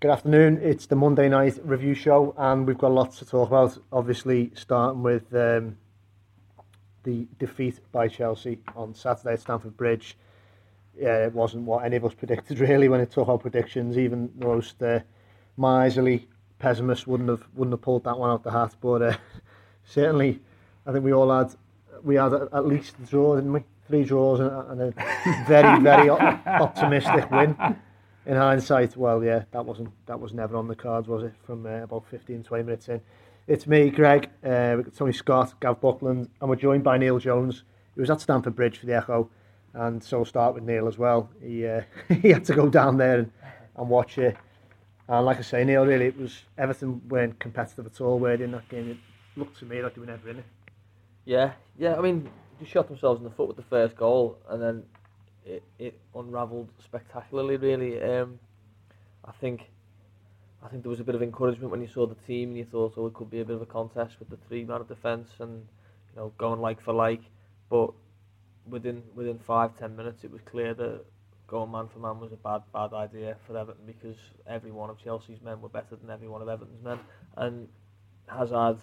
Good afternoon. It's the Monday night review show, and we've got lots to talk about. Obviously, starting with um, the defeat by Chelsea on Saturday at Stamford Bridge. Yeah, it wasn't what any of us predicted really when it took our predictions. Even the most uh, miserly pessimist wouldn't have wouldn't have pulled that one out the hat. But uh, certainly, I think we all had we had at least a draw, didn't we? Three draws and, and a very very optimistic win in hindsight, well, yeah, that wasn't that was never on the cards, was it? From uh, about 15, 20 minutes in. It's me, Greg, uh, Tony Scott, Gav Buckland, and we're joined by Neil Jones. He was at Stamford Bridge for the Echo, and so we'll start with Neil as well. He uh, he had to go down there and, and watch it. And like I say, Neil, really, it was Everton weren't competitive at all, were in that game? It looked to me like they were never in it. Yeah, yeah. I mean, they shot themselves in the foot with the first goal, and then it, it unravelled spectacularly. Really, um, I think I think there was a bit of encouragement when you saw the team and you thought, oh, it could be a bit of a contest with the three man of defence and you know going like for like. But within within five ten minutes, it was clear that going man for man was a bad bad idea for Everton because every one of Chelsea's men were better than every one of Everton's men, and Hazard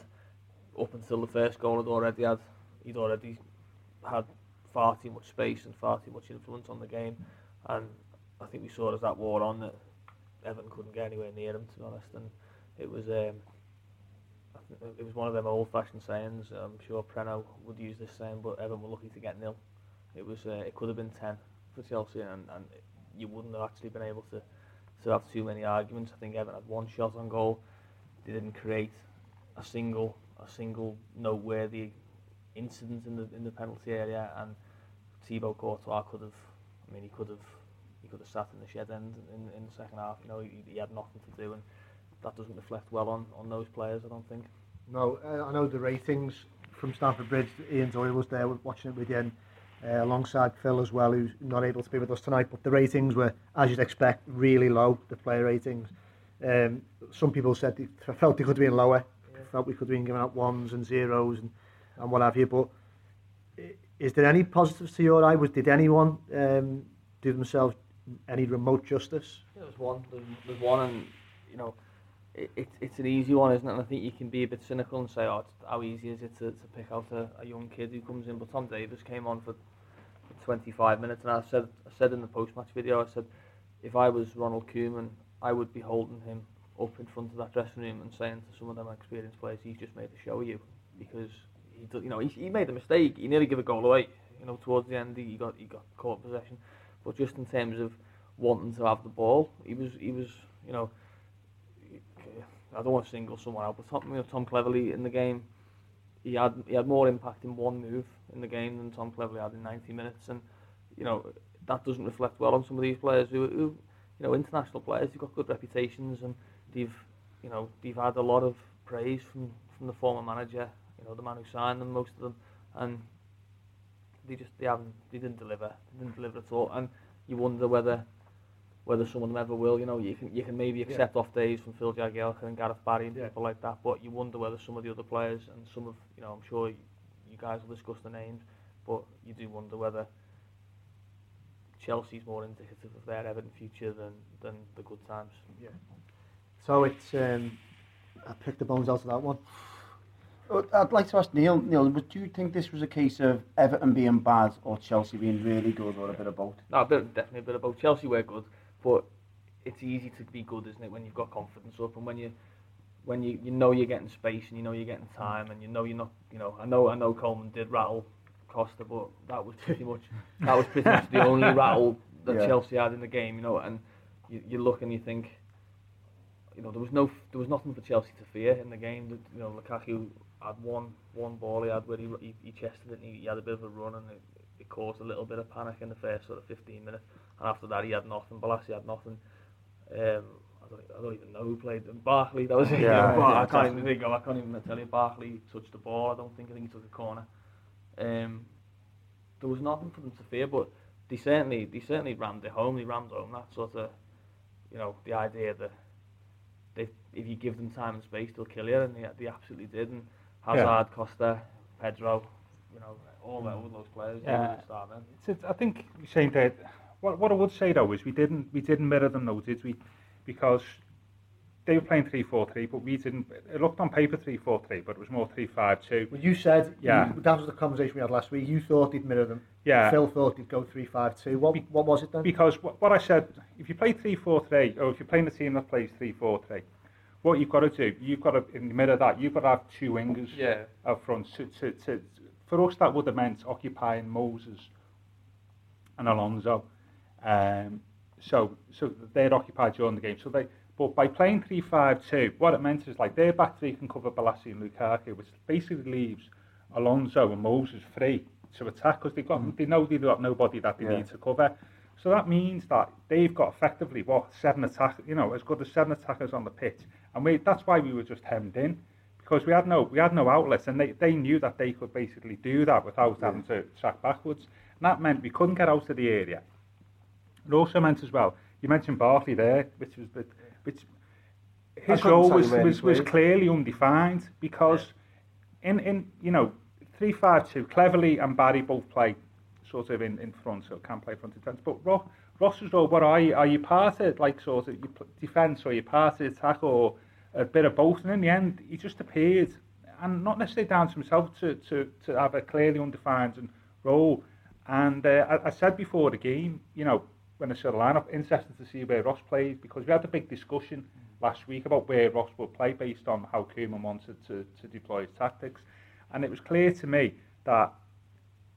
up until the first goal had already had he'd already had far too much space and far too much influence on the game. And I think we saw as that wore on that Everton couldn't get anywhere near him, to be honest. And it was um, it was one of them old-fashioned sayings. I'm sure Preno would use this saying, but Everton were lucky to get nil. It was uh, it could have been ten for Chelsea, and, and you wouldn't have actually been able to to have too many arguments. I think Everton had one shot on goal. They didn't create a single a single noteworthy incident in the in the penalty area, and Thibaut Courtois could have, I mean, he could have, he could have sat in the shed end in, in the second half. You know, he, he had nothing to do, and that doesn't reflect well on, on those players, I don't think. No, uh, I know the ratings from Stamford Bridge. Ian Doyle was there watching it with you, and, uh, alongside Phil as well, who's not able to be with us tonight. But the ratings were, as you'd expect, really low. The player ratings. Um, some people said they felt they could have been lower. Yeah. Felt we could have been giving out ones and zeros and, and what have you. But is there any positives to your eye? Was did anyone um, do themselves any remote justice? Yeah, there's one. There's, one, and you know, it, it, it's an easy one, isn't it? And I think you can be a bit cynical and say, oh, how easy is it to, to pick out a, a young kid who comes in? But Tom Davies came on for, for 25 minutes, and I said, I said in the post-match video, I said, if I was Ronald Koeman, I would be holding him up in front of that dressing room and saying to some of them experienced players, he's just made a show of you because he, you know, he, he made a mistake. He nearly gave a goal away. You know, towards the end, he got he got caught possession. But just in terms of wanting to have the ball, he was he was you know. I don't want to single someone out, but Tom, you know, Tom Cleverley in the game, he had he had more impact in one move in the game than Tom Cleverley had in 90 minutes, and you know that doesn't reflect well on some of these players who, who you know, international players who've got good reputations and they've you know they've had a lot of praise from from the former manager you know, the man who signed them, most of them, and they just they haven't they didn't deliver, they didn't deliver at all, and you wonder whether whether some of them ever will. You know, you can you can maybe accept yeah. off days from Phil Jagielka and Gareth Barry and yeah. people like that, but you wonder whether some of the other players and some of you know, I'm sure you guys will discuss the names, but you do wonder whether Chelsea's more indicative of their Everton future than than the good times. Yeah. So it's um, I picked the bones out of that one. I'd like to ask Neil, Neil, do you think this was a case of Everton being bad or Chelsea being really good or a bit of both? No, a bit, definitely a bit of both. Chelsea were good, but it's easy to be good, isn't it, when you've got confidence up and when you when you, you know you're getting space and you know you're getting time and you know you're not, you know, I know I know Coleman did rattle Costa, but that was pretty much that was pretty much the only rattle that yeah. Chelsea had in the game, you know, and you, you look and you think, you know, there was no there was nothing for Chelsea to fear in the game. You know, Lukaku had one one ball he had where he, he, he chested it and he, he had a bit of a run and it, it caused a little bit of panic in the first sort of 15 minutes and after that he had nothing, Bolasie had nothing Um, I don't, I don't even know who played them. Barkley, that was it. Yeah, Yeah, yeah, I can't even think of. I can't even tell you. Barkley touched the ball. I don't think. I think he took a corner. Um, there was nothing for them to fear, but they certainly, they certainly rammed it home. They rammed home that sort of, you know, the idea that they, if you give them time and space, they'll kill you, and they, they absolutely did. And Hazard, Yeah. Costa, Pedro, you know, all, that, all those players. Yeah. start. It's, it's, I think you're saying that. What, what I would say though is we didn't we didn't mirror them though, did we? Because they were playing three four three, but we didn't. It looked on paper three four three, but it was more three five two. Well, you said Yeah. you, that was the conversation we had last week. You thought he'd mirror them. Yeah. Phil thought he'd go three five two. What Be- what was it then? Because what, what I said, if you play three four three, or if you're playing a team that plays three four three, what you've got to do, you've got to in the middle of that, you've got to have two wingers Yeah. up front. To, to, to, for us, that would have meant occupying Moses and Alonso. Um, so so they're occupied during the game. So they, but by playing three five two, what it meant is like their back three can cover Bolasie and Lukaku, which basically leaves Alonso and Moses free to attack because they've got they know they've got nobody that they Yeah. need to cover. So that means that they've got effectively what seven attack, you know, as good as seven attackers on the pitch, and we that's why we were just hemmed in because we had no we had no outlets, and they, they knew that they could basically do that without having to track backwards. And that meant we couldn't get out of the area. It also meant as well. You mentioned Barkley there, which was the which his role was was, was clearly undefined because in in you know three five two Cleverley and Barry both play sort of in, in front, so can play front defence. But Ro Ross's role, what are you, are you part of, like sort of defence or you part of attack or a bit of both? And in the end, he just appeared, and not necessarily down to himself, to, to, to have a clearly undefined role. And uh, I, I said before the game, you know, when I said the lineup, interested to see where Ross plays because we had a big discussion last week about where Ross would play based on how Koeman wanted to, to deploy his tactics. And it was clear to me that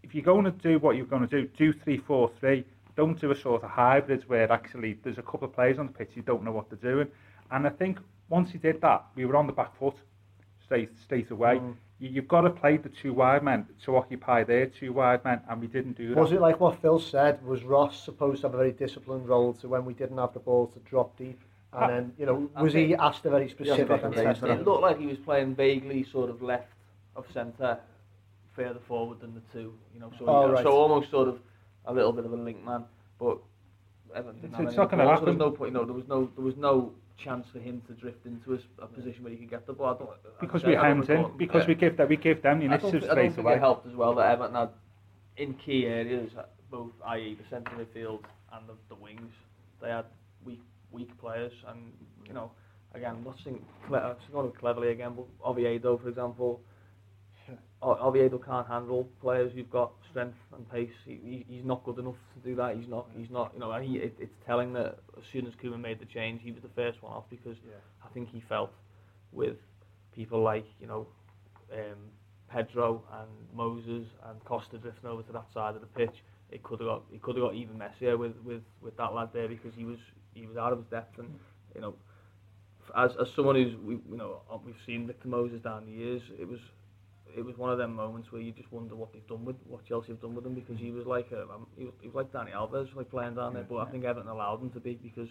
if you're going to do what you're going to do, do three four three. Don't do a sort of hybrid where actually there's a couple of players on the pitch you don't know what they're doing. And I think once he did that, we were on the back foot straight straight away. Mm. You, you've got to play the two wide men to occupy their two wide men, and we didn't do that. Was it like what Phil said? Was Ross supposed to have a very disciplined role to when we didn't have the ball to drop deep? And I- then, you know, I was he think- asked a very specific and It looked like he was playing vaguely sort of left of centre, further forward than the two. You know, so, Oh, right. so almost sort of a little bit of a link man. But Everton It's- it's not gonna ball, so There was happen. no point. You know, there was no there was no chance for him to drift into a position where he could get the ball. I don't, I because we hemmed in, because yeah. we gave them, we give them the initiative I don't think away. it helped as well that Everton had in key areas, uh, both i.e. the centre midfield and the, the wings, they had weak weak players, and you know, again, I'm not saying cle- uh, Cleverley again, but Oviedo, for example, Oviedo can't handle players who've got strength and pace. He, he, he's not good enough to do that. He's not. He's not. You know, and he, it, it's telling that as soon as Koeman made the change, he was the first one off because I think he felt with people like you know um, Pedro and Moses and Costa drifting over to that side of the pitch, it could have got it could have got even messier with, with, with that lad there because he was he was out of his depth and you know as as someone who's we you know we've seen Victor Moses down the years, it was it was one of them moments where you just wonder what they've done with what Chelsea have done with him because he was like a, um, he, was, he was like Dani Alves like playing down there, but I think Everton allowed him to be because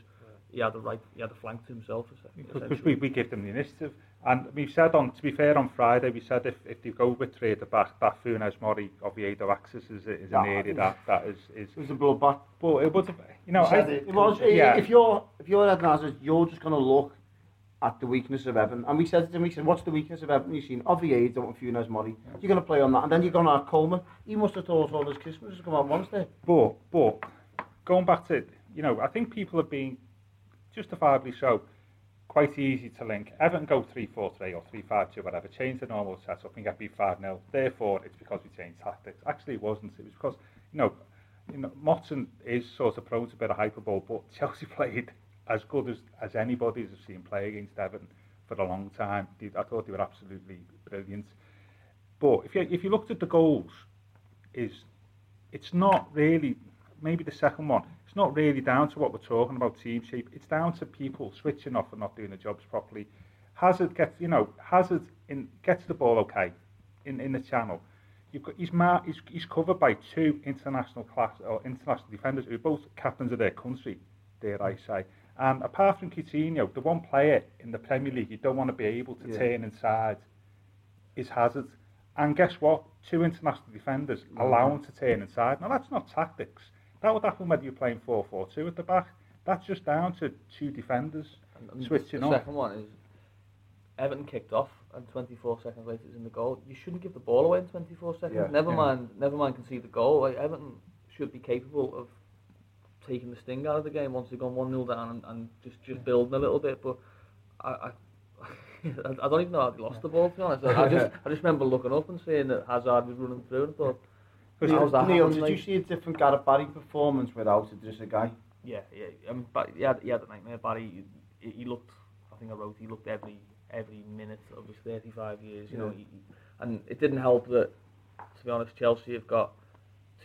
he had the right he had the flank to himself. Because we, we give them the initiative. And we said on, to be fair, on Friday, we said if, if they go with three at the back, that Funes Mori Oviedo axis is, is an Yeah. area that, that is, is It was a bloodbath. but it would have, you know, I, it. It was, yeah. If you're if you're Ed Hazard, you're just going to look at the weakness of Everton. And we said to him, we said, what's the weakness of Everton? You've seen Oviedo and Funes Mori. You're going to play on that. And then you're going to have Coleman. He must have thought all his Christmas has come on once there. But, but, going back to, you know, I think people have been, justifiably so, quite easy to link. Everton go 3-4-3 or 3-5-2, whatever, change the normal setup and get beat 5-0. Therefore, it's because we changed tactics. Actually, it wasn't. It was because, you know, you know, Motson is sort of prone to be a bit of hyperbole, but Chelsea played as good as, as anybody's has seen play against Everton for a long time. I thought they were absolutely brilliant. But if you, if you looked at the goals, is it's not really, maybe the second one, it's not really down to what we're talking about, team shape. It's down to people switching off and not doing their jobs properly. Hazard gets, you know, Hazard in, gets the ball okay in, in the channel. You've got, he's, mar- he's, he's covered by two international class or international defenders who are both captains of their country, dare I say. And apart from Coutinho, the one player in the Premier League you don't want to be able to Yeah. turn inside is Hazard. And guess what? Two international defenders mm-hmm. allow him to turn inside. Now, that's not tactics. That would happen whether you're playing 4 4 2 at the back. That's just down to two defenders And- switching the on. second one is Everton kicked off and 24 seconds later it's in the goal. You shouldn't give the ball away in 24 seconds. Yeah. never Yeah. mind, never mind concede the goal. Like Everton should be capable of taking the sting out of the game once they've gone one 0 down and, and just just building a little bit. But I. I I don't even know how they lost the ball. To be honest, I I just I just remember looking up and seeing that Hazard was running through and thought, Neil, how's that Neil happened, did you see a different Gareth Barry performance without it just a guy? Yeah, yeah. I mean, but he had, he had a nightmare. Barry, he, he looked. I think I wrote. He looked every every minute of his 35 years. You know, Yeah. he, he- and it didn't help that. To be honest, Chelsea have got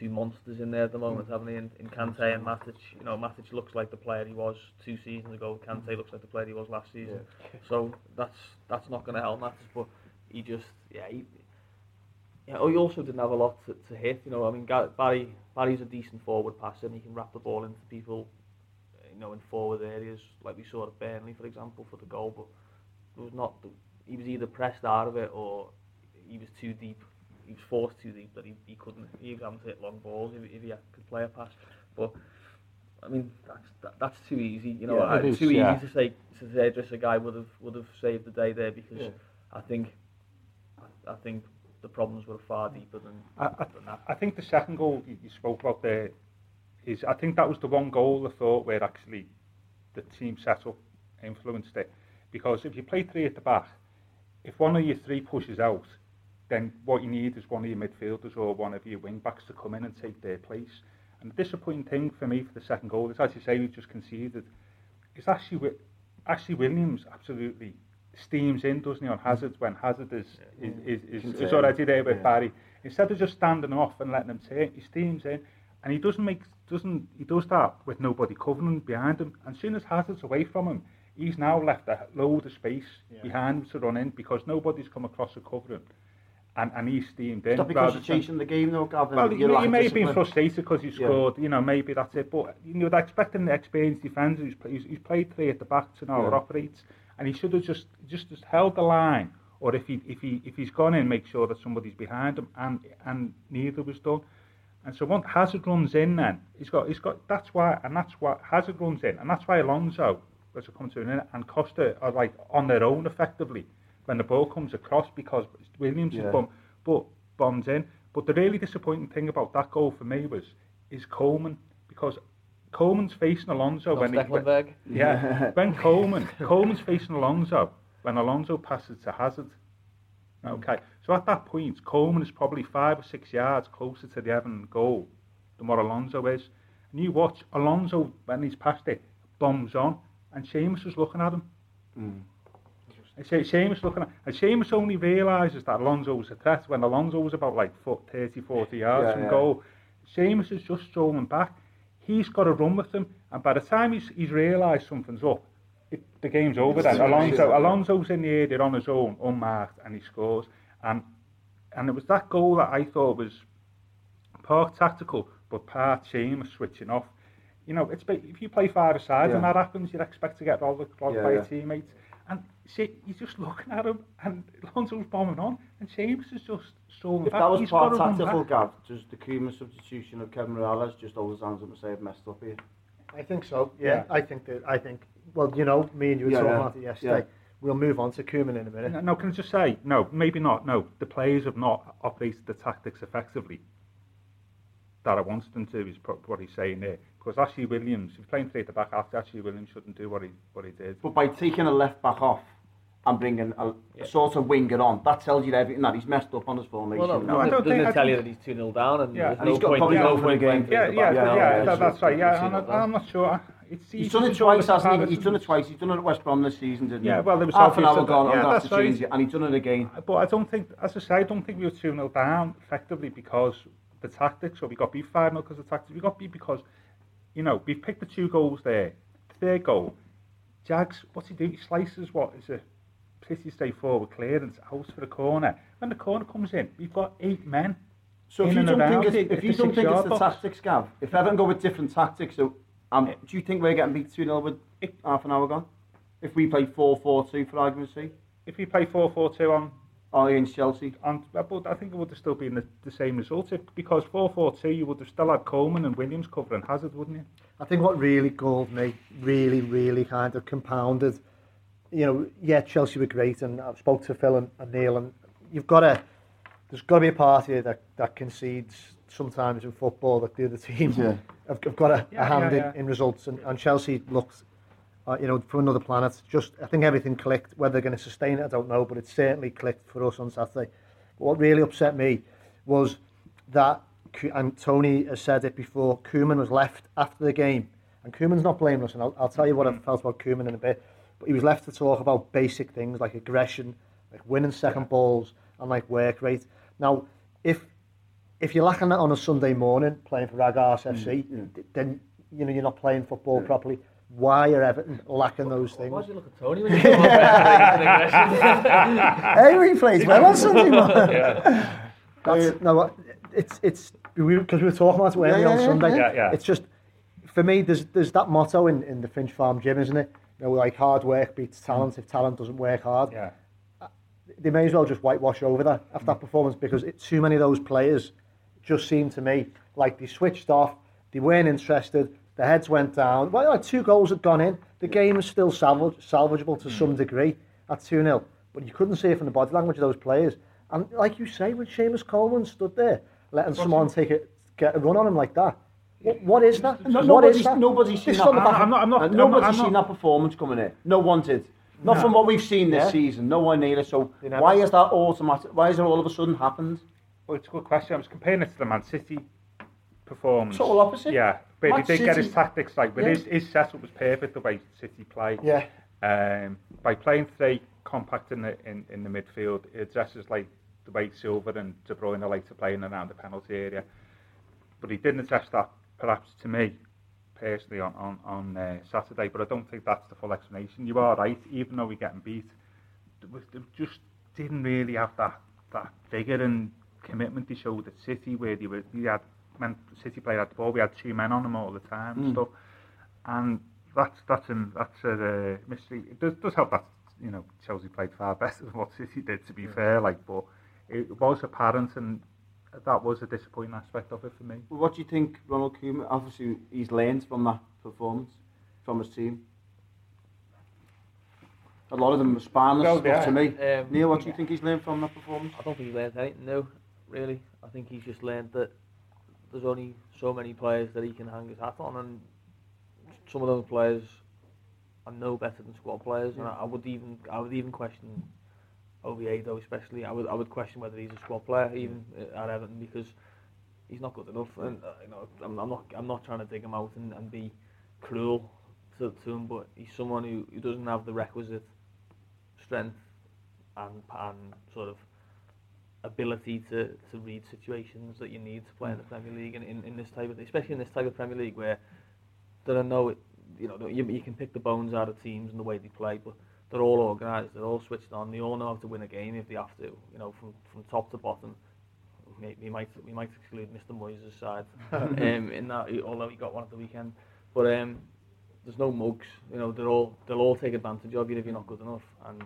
two monsters in there at the hmm. moment, haven't they? In, in Kante and Matic. You know, Matic looks like the player he was two seasons ago. Kante looks like the player he was last season. So that's that's not going to help Matic. But he just, yeah, he. Yeah, oh, he also didn't have a lot to, to hit. You know, I mean, Ga- Barry Barry's a decent forward passer, and he can wrap the ball into people you know, in forward areas, like we saw at Burnley, for example, for the goal. But there was not. He was either pressed out of it or he was too deep. He was forced to deep that he, he couldn't. He was having to hit long balls if, if he could play a pass. But I mean, that's that, that's too easy. You know, Yeah, it is, too yeah. easy to say to say just a guy would have would have saved the day there because Yeah. I think I, think the problems were far deeper than, I, I, than that. I think the second goal you, you spoke about there is I think that was the one goal I thought where actually the team setup influenced it. Because if you play three at the back, if one of your three pushes out, then what you need is one of your midfielders or one of your wing backs to come in and take their place. And the disappointing thing for me for the second goal is, as you say, we just conceded, is Ashley, Wi- Ashley Williams absolutely steams in, doesn't he, on Hazard when Hazard is, is, is, is, is Contained, already there with yeah. Barry. Instead of just standing off and letting him turn, he steams in and he doesn't make doesn't he does that with nobody covering behind him. And as soon as Hazard's away from him, he's now left a load of space behind him to run in because nobody's come across to cover him. And, and he's steamed in. Is that because you're than- chasing the game though, Gavin? well, you, you may have been frustrated because he Yeah. scored, you know, maybe that's it. But, you they're expecting the experienced defender who's, he's, played three at the back to know Yeah. operates. And he should have just, just just held the line. Or if he if he if he's gone in, make sure that somebody's behind him. And and neither was done. And so once Hazard runs in, then he's got he's got that's why and that's why Hazard runs in, and that's why Alonso, as it comes to an end, and Costa are like on their own effectively when the ball comes across because Williams Yeah. is bum, but bombs in. But the really disappointing thing about that goal for me was is Coleman because Coleman's facing Alonso Not when he, Stekelenburg. yeah, when Coleman, Coleman's facing Alonso, when Alonso passes to Hazard. Okay, so at that point, Coleman is probably five or six yards closer to the Everton goal than what Alonso is. And you watch Alonso when he's passed it, bombs on, and Seamus is looking at him. And Se- Seamus looking at, and Seamus only realises that Alonso was a threat when Alonso was about like foot 30, 40 yards Yeah, from yeah. goal. Seamus is just strolling back. He's got to run with him, and by the time he's, he's realised something's up, it, the game's over then. Alonso, Alonso's in the area on his own, unmarked, and he scores. And and it was that goal that I thought was part tactical, but part Seamus switching off. You know, it's ba- if you play five aside Yeah. and that happens, you'd expect to get rolled, rolled Yeah, by yeah. your teammates. And see, you're just looking at him, and Alonso's bombing on, and James is just strolling If back. that was He's part gotta tactical, back. Gav, does the Koeman substitution of Kevin Mirallas just hold his hands up and say I've messed up here? I think so. Yeah, Yeah. I think that. I think. Well, you know, me and you were Yeah, talking yeah. about it yesterday. Yeah. We'll move on to Koeman in a minute. No, no, can I just say, no, maybe not. No, the players have not operated the tactics effectively that I wanted them to, is what he's saying there. Because Ashley Williams, if he's playing three at the back, Ashley Williams shouldn't do what he what he did. But by taking a left back off and bringing a, a sort of winger on, that tells you everything that he's messed up on his formation. Well, no, No, I don't doesn't think- it I tell you that he's 2 0 down and Yeah, and no he's got point, probably there's no half the point game. playing Yeah, yeah, yeah, yeah, yeah, that, that's right. Yeah, I'm, not not- I'm not sure. It's He's easy done it twice, hasn't he? He's done it twice. He's done it at West Brom this season, didn't he? Yeah, well, there was half an hour gone. yeah, I'm to that's to change right. it, and he's done it again. But I don't think, as I say, I don't think we were 2 0 down effectively because the tactics, or we got beat 5 0 because of the tactics. We got beat because, you know, we've picked the two goals there. Third goal, Jags, what's he do? He slices what is a pretty straightforward clearance out for the corner. When the corner comes in, we've got eight men. So if you don't think it's, if you don't think it's the box. tactics, Gav, if Everton go with different tactics, so Um, do you think we're getting beat 2 0 with half an hour gone? If we play 4 4 2 for argument's sake? If we play 4-4-2 on Oh, against Chelsea? And but I think it would have still been the, the same result if, because 4-4-2 you would have still had Coleman and Williams covering Hazard, wouldn't you? I think what really galled me, really, really kind of compounded, you know, yeah, Chelsea were great, and I've spoke to Phil and, and Neil, and you've got to, there's got to be a party that, that concedes sometimes in football that the other team Yeah. have, have got a, Yeah, a hand yeah, yeah. In, in results, and, and Chelsea looked, uh, you know, from another planet. Just, I think everything clicked. Whether they're going to sustain it, I don't know, but it certainly clicked for us on Saturday. But what really upset me was that, and Tony has said it before, Koeman was left after the game, and Koeman's not blameless, and I'll, I'll tell you what I felt about Koeman in a bit, but he was left to talk about basic things like aggression, like winning second balls, and like work rate. Now, if if you're lacking that on a Sunday morning playing for Ragars FC, th- then you know you're not playing football properly. Why are Everton lacking those things? Why do you look at Tony when you talk about aggression? hey, he plays well on Sunday morning. That's, no, it's it's because we, 'cause we were talking about it weren't we, Yeah, on Sunday. yeah. Yeah, yeah. It's just for me. There's there's that motto in, in the Finch Farm gym, isn't it? You know, like hard work beats talent. If talent doesn't work hard, Yeah. they may as well just whitewash over that after that mm. performance because it, too many of those players just seemed to me like they switched off, they weren't interested, the heads went down. Well, like two goals had gone in, the game was still salvage, salvageable to some degree at 2 0, but you couldn't see it from the body language of those players. And like you say, when Seamus Coleman stood there, letting someone take it, get a run on him like that, what, what is that? No, what is nobody's, that? nobody's seen This that. on the back I'm not- I'm not- I'm nobody's not- I'm seen that performance coming in. No one did. Not from what we've seen this Yeah. season. No one neither. So why is that automatic? Why is it all of a sudden happened? Well, it's a good question. I was comparing it to the Man City performance. Total opposite. Yeah, but Man he did City. get his tactics right. But yeah. his, his setup was perfect the way City played. Yeah. Um, by playing three compact in the in, in the midfield, it addresses like the way Silver and De Bruyne like to play in and around the penalty area. But he didn't address that, perhaps to me personally, on on, on uh, Saturday. But I don't think that's the full explanation. You are right, even though we're getting beat, they just didn't really have that that vigour and commitment to showed at City, where they, were, he had when City played at the ball, we had two men on them all the time and stuff. And that's that's an that's a uh, mystery. It does, does help that you know Chelsea played far better than what City did. To be fair, like, but it was apparent, and that was a disappointing aspect of it for me. Well, what do you think, Ronald Koeman? Obviously, he's learned from that performance from his team. A lot of them were spineless Well, yeah. to me. Um, Neil, what do you think he's learned from that performance? I don't think he learned anything no, really. I think he's just learned that there's only so many players that he can hang his hat on, and some of those players are no better than squad players. And I, I would even, I would even question Oviedo, especially. I would, I would question whether he's a squad player even at Everton because he's not good enough. And uh, you know, I'm, I'm not, I'm not trying to dig him out and, and be cruel to, to him, but he's someone who, who doesn't have the requisite strength and and sort of ability to, to read situations that you need to play in the Premier League and in, in this type of especially in this type of Premier League where there are no you know you, you can pick the bones out of teams and the way they play but they're all organised they're all switched on they all know how to win a game if they have to you know from from top to bottom. We might we might exclude Mr Moyes' side um, in that although he got one at the weekend but um there's no mugs you know they're all they'll all take advantage of you if you're not good enough and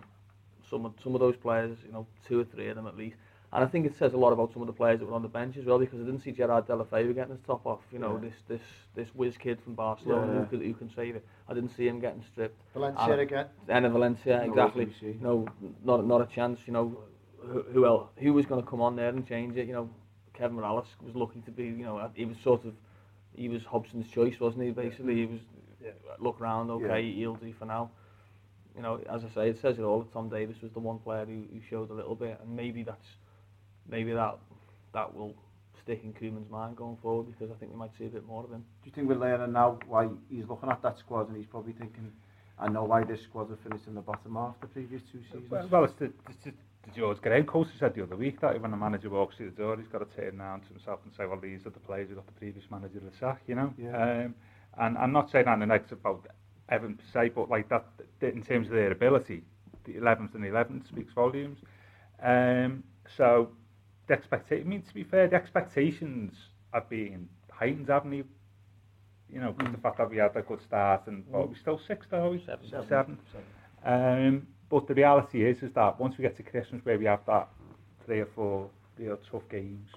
some of some of those players you know two or three of them at least and I think it says a lot about some of the players that were on the bench as well because I didn't see Gerard Deulofeu getting his top off. You know, Yeah. this this this whiz kid from Barcelona Yeah. who, could, who can save it. I didn't see him getting stripped. Valencia And- again. And Valencia, No, exactly. what do we see? No, not not a chance. You know, who, who else? Who was going to come on there and change it? You know, Kevin Mirallas was looking to be. You know, he was sort of he was Hobson's choice, wasn't he? Basically, he was look round. Okay, he'll do for now. You know, as I say, it says it all. Tom Davies was the one player who, who showed a little bit, and maybe that's maybe that that will stick in Koeman's mind going forward because I think we might see a bit more of him. Do you think we're learning now why he's looking at that squad and he's probably thinking, I know why this squad have finished in the bottom half the previous two seasons? Well, well it's the, it's the, the George Graham coach said the other week that when a manager walks through the door, he's got to turn around to himself and say, well, these are the players who got the previous manager to sack, you know? Yeah. Um, and I'm not saying that in the negative about Evan per se, but like that, in terms of their ability, the 11th and 11th speaks volumes. Um, so the expectation, I mean, to be fair, the expectations have been heightened, haven't they? you know, 'cause the fact that we had a good start and but we're still sixth, are we? Seven. Seven. Um, but the reality is, is that once we get to Christmas, where we have that three or four real tough games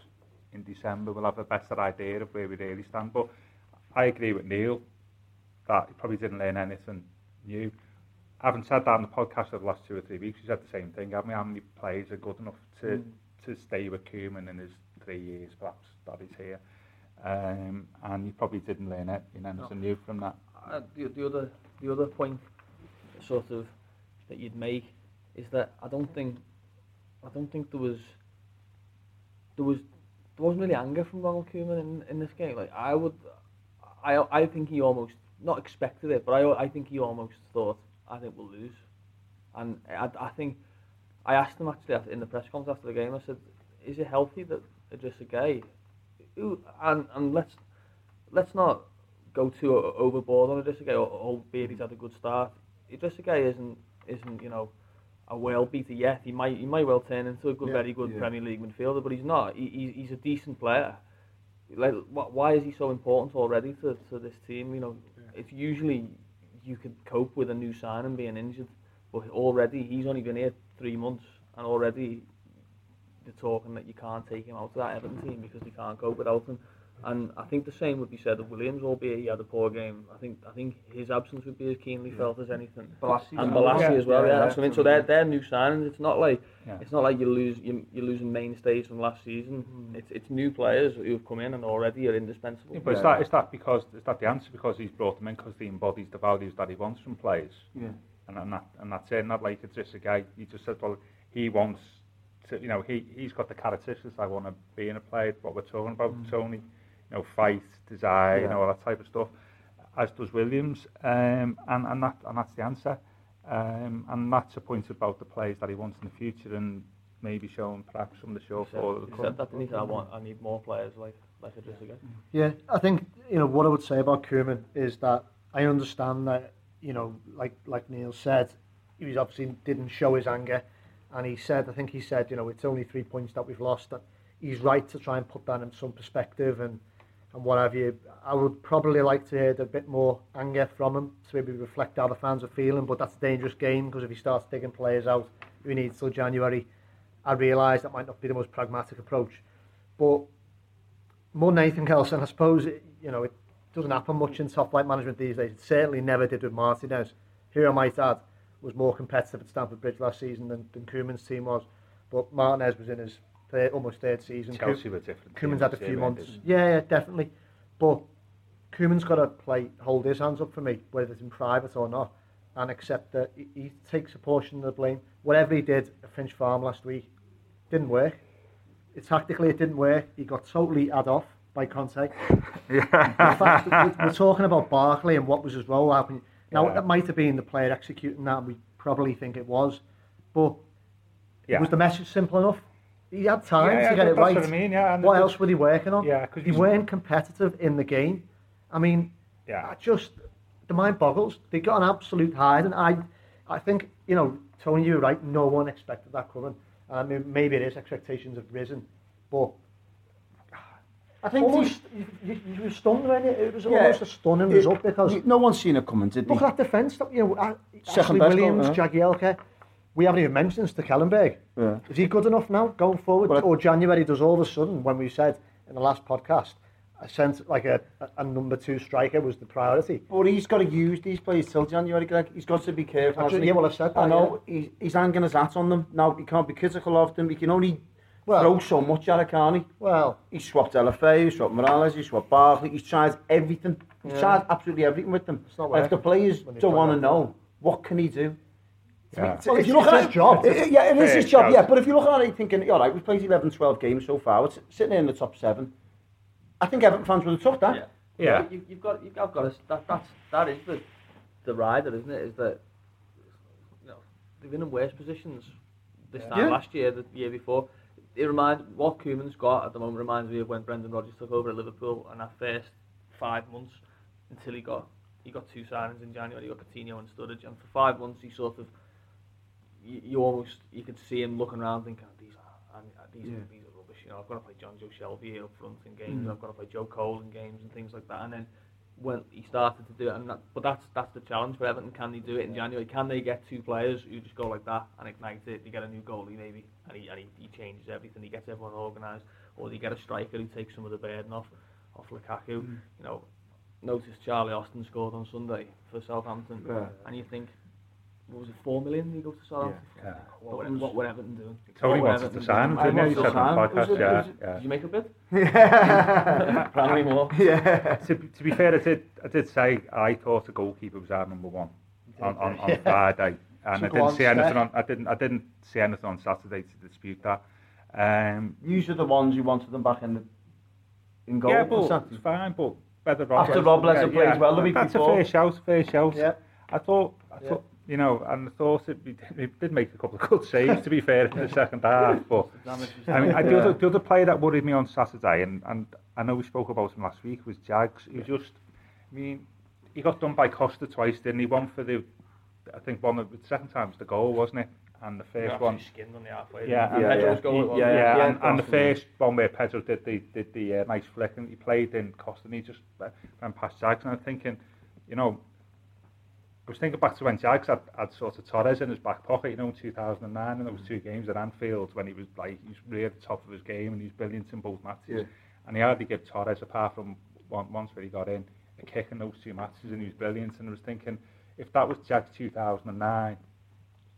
in December, we'll have a better idea of where we really stand. But I agree with Neil that he probably didn't learn anything new. I haven't said that in the podcast over the last two or three weeks. He said the same thing. Haven't we? How many players are good enough to Mm. To stay with Koeman in his three years, perhaps that he's here? Um, and he probably didn't learn it, you know, anything new from that. Uh, the, the other the other point sort of that you'd make is that I don't think I don't think there was there was there wasn't really anger from Ronald Koeman in, in this game. Like I would I I think he almost not expected it, but I I think he almost thought I think we'll lose. And I, I think I asked him actually in the press conference after the game. I said, "Is it healthy that Idrissa Gueye, who and and let's let's not go too overboard on Idrissa Gueye, al- albeit he's had a good start. Idrissa Gueye isn't isn't you know a world beater yet. He might he might well turn into a good, Yeah, very good yeah. Premier League midfielder, but he's not. He, he, he's a decent player. Like, why is he so important already to, to this team? You know, it's usually you could cope with a new signing being injured, but already he's only been here three months, and already they're talking that you can't take him out of that Everton team because they can't cope without him. And I think the same would be said of Williams, albeit he had a poor game. I think I think his absence would be as keenly felt as anything. Bolasie and as Bolasie well. as well, Yeah, yeah. that's what I mean. So they're, they're new signings. It's not like Yeah. it's not like you lose you, you're losing mainstays from last season. Mm-hmm. It's it's new players who have come in and already are indispensable. Yeah, but is that, is that because, is that the answer because he's brought them in because he embodies the values that he wants from players? Yeah. And, and, that, and that's it, not like it's just a guy, he just said, well, he wants to, you know, he, he's got the characteristics I want to be in a player, what we're talking about, Tony, you know, fight, desire, you know, all that type of stuff, as does Williams, um, and, and, that, and that's the answer. Um, and that's a point about the players that he wants in the future and maybe showing perhaps some of the He said, said that didn't he? I want I need more players like like Idrissa Gueye. Yeah, I think you know what I would say about Koeman is that I understand that you know, like like Neil said, he obviously didn't show his anger, and he said, I think he said, you know, it's only three points that we've lost. That he's right to try and put that in some perspective and and what have you. I would probably like to hear a bit more anger from him to maybe reflect how the fans are feeling, but that's a dangerous game because if he starts taking players out who he needs till January, I realise that might not be the most pragmatic approach, but more than anything else, and I suppose it, you know it doesn't happen much in top flight management these days. It certainly never did with Martinez, who I might add was more competitive at Stamford Bridge last season than, than Koeman's team was. But Martinez was in his third, almost third season. Chelsea were different. Koeman's had a few months. Yeah, yeah, definitely. But Koeman's got to play, hold his hands up for me, whether it's in private or not, and accept that he, he takes a portion of the blame. Whatever he did at Finch Farm last week didn't work. It, tactically, it didn't work. He got totally ad off by Conte. Fact, we're, talking about Barkley and what was his role. How can, now, Yeah. that might have been the player executing that, we probably think it was. But Yeah. was the message simple enough? He had time Yeah, yeah, to get it right. what I mean, yeah, what else were they working on? Yeah, because he weren't competitive in the game. I mean, Yeah. I just the mind boggles. They got an absolute hide, and I, I think you know, Tony, you're right. No one expected that coming. Um, I mean, maybe it is expectations have risen, but I think almost you, you, you were stunned when it, it was Yeah. almost a stunning it- result because no one's seen it coming, did they? look at that defence. You know, Second Ashley Williams, goal, yeah. Jagielka. We haven't even mentioned Stekelenburg. Yeah. Is he good enough now going forward? Well, or January does all of a sudden, when we said in the last podcast, I sent like a, a, number two striker was the priority. But he's got to use these players till January, Greg. He's got to be careful. Actually, yeah, well, I said that, I know he's, he's hanging his hat on them. Now, he can't be critical of them. He can only Well- throw so much at it, can't he? Well, He swapped LFA, he swapped Mirallas, he swapped Barkley. He's tried everything. He's Yeah. tried absolutely everything with them. And if the players don't want to know, what can he do? Yeah. Well, if you it's- look it's at his job. it, it- yeah, it is his job, yeah. But if you look at it, thinking, all right, we've played 11, 12 games so far, we're sitting in the top seven. I think Everton fans would have took that. Yeah. Yeah. You, you've got, you've got to, that, that's, that is the, the rider, isn't it? Is that, you know, they've been in worse positions this time Yeah. last year, the year before. It reminds, what Koeman's got at the moment reminds me of when Brendan Rodgers took over at Liverpool and that first five months until he got, he got two signings in January, he got Coutinho and Sturridge, and for five months he sort of, you, you almost, you could see him looking around thinking, ah, these are, I mean, these, Yeah. these are rubbish, you know, I've got to play Jonjo Shelvey up front in games, mm. I've got to play Joe Cole in games and things like that, and then when he started to do it. And that, but that's that's the challenge for Everton. Can they do it in January? Can they get two players who just go like that and ignite it? They get a new goalie maybe, and he and he, he changes everything. He gets everyone organised, or they get a striker who takes some of the burden off off Lukaku. Mm. You know, notice Charlie Austin scored on Sunday for Southampton, Yeah. and you think. what was it, four million he go to South yeah. Africa. Yeah. What, what were Everton doing? Tony what wanted to sign him, didn't he? You said on the podcast, it, yeah, it, yeah. Did you make a bid? Yeah. Apparently more. Yeah. To, to be fair, I did, I did say I thought the goalkeeper was our number one on, on, on yeah. Friday. And Took I didn't see anything on I didn't I didn't see anything on Saturday to dispute that. Um, These are the ones you wanted them back in the in goal. Yeah, but it's fine, but better Rob. After Rob Lesser yeah, plays yeah, well the week that's before. A fair shout, fair shout. Yeah. I thought I thought You know, and I thought it, it did make a couple of good saves. to be fair, in the second half, but. I mean, I, the, other, the other player that worried me on Saturday, and, and I know we spoke about him last week, was Jags. He was just, I mean, he got done by Costa twice, didn't he? One for the, I think one of the second time was the goal, wasn't it? And the first one, skinned on the halfway. Yeah, and yeah, yeah. goal it was, Yeah, yeah, yeah, and, and the first one where Pedro did the did the uh, nice flick and he played in Costa and he just uh, ran past Jags and I'm thinking, you know, I was thinking back to when Jags had, had sort of Torres in his back pocket, you know, in 2009 and there was mm. two games at Anfield when he was like, he was really at the top of his game and he was brilliant in both matches. Yeah. And he hardly gave Torres, apart from one, once where he got in, a kick in those two matches and he was brilliant. And I was thinking, if that was Jags 2009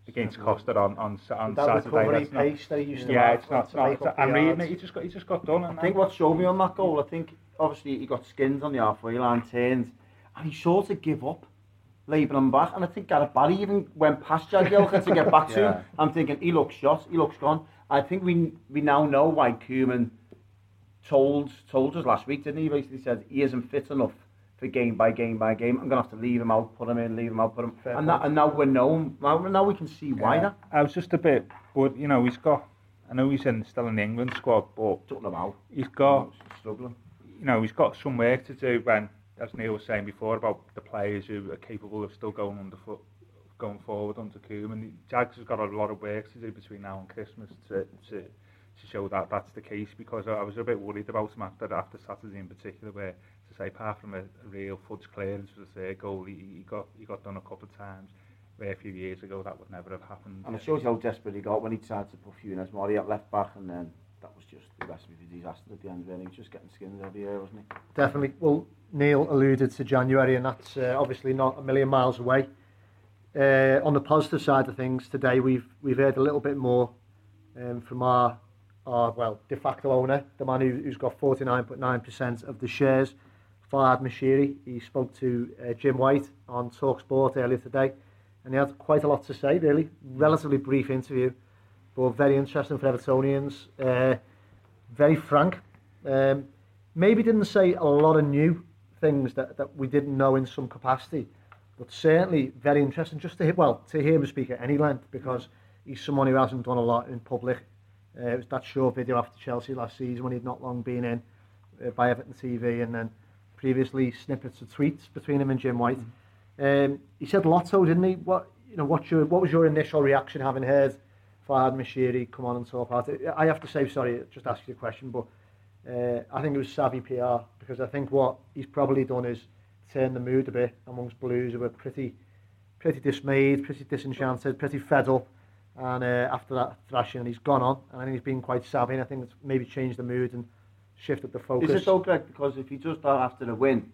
against Costa on, on, on that Saturday, recovery pace that he used to yeah, it's not. to not it's, I'm reading it. He just got. He just got done. I think what showed me on that goal, I think obviously he got skinned on the halfway line, turned, and he sort of give up, labouring him back. And I think Gareth Barry even went past Jagielka to get back to him. I'm thinking he looks shot, he looks gone. I think we we now know why Koeman told told us last week, didn't he? He basically said he isn't fit enough for game by game by game. I'm gonna have to leave him out, put him in, leave him out, put him. Fair and, that, and now we know. Now, now we can see why Yeah. that. I was just a bit, but you know, he's got. I know he's in still in the England squad, but know how. he's got. struggling. You know, he's got some work to do. When, as Neil was saying before about the players who are capable of still going under foot, going forward under Coombe, and Jags has got a lot of work to do between now and Christmas to, to to show that that's the case because I was a bit worried about him after, after Saturday in particular where to say apart from a, a real fudge clearance for the third goal he, he got he got done a couple of times where a few years ago that would never have happened. And it shows how desperate he got when he tried to put Funes Mori at left back and then that was just the recipe for disaster at the end. Really, he was just getting skinned every year, wasn't he? Definitely. Well, Neil alluded to January, and that's uh, obviously not a million miles away. Uh, on the positive side of things, today we've we've heard a little bit more um, from our our well de facto owner, the man who, who's got 49.9% of the shares, Farhad Moshiri. He spoke to uh, Jim White on Talksport earlier today, and he had quite a lot to say. Really, relatively brief interview, but very interesting for Evertonians. Uh, very frank. Um, maybe didn't say a lot of new things that, that we didn't know in some capacity, but certainly very interesting just to hear, well, to hear him speak at any length because he's someone who hasn't done a lot in public. Uh, it was that short video after Chelsea last season when he'd not long been in uh, by Everton TV and then previously snippets of tweets between him and Jim White. Um, he said Lotto, didn't he? What you know? What's your what was your initial reaction having heard Fahad Mashiri come on and so it. I have to say, sorry, just ask you a question, but uh, I think it was savvy PR because I think what he's probably done is turn the mood a bit amongst Blues who were pretty, pretty dismayed, pretty disenchanted, pretty fed up. And uh, after that thrashing, and he's gone on, and I think he's been quite savvy, and I think it's maybe changed the mood and shifted the focus. Is it though, Greg? Because if he just are after a win,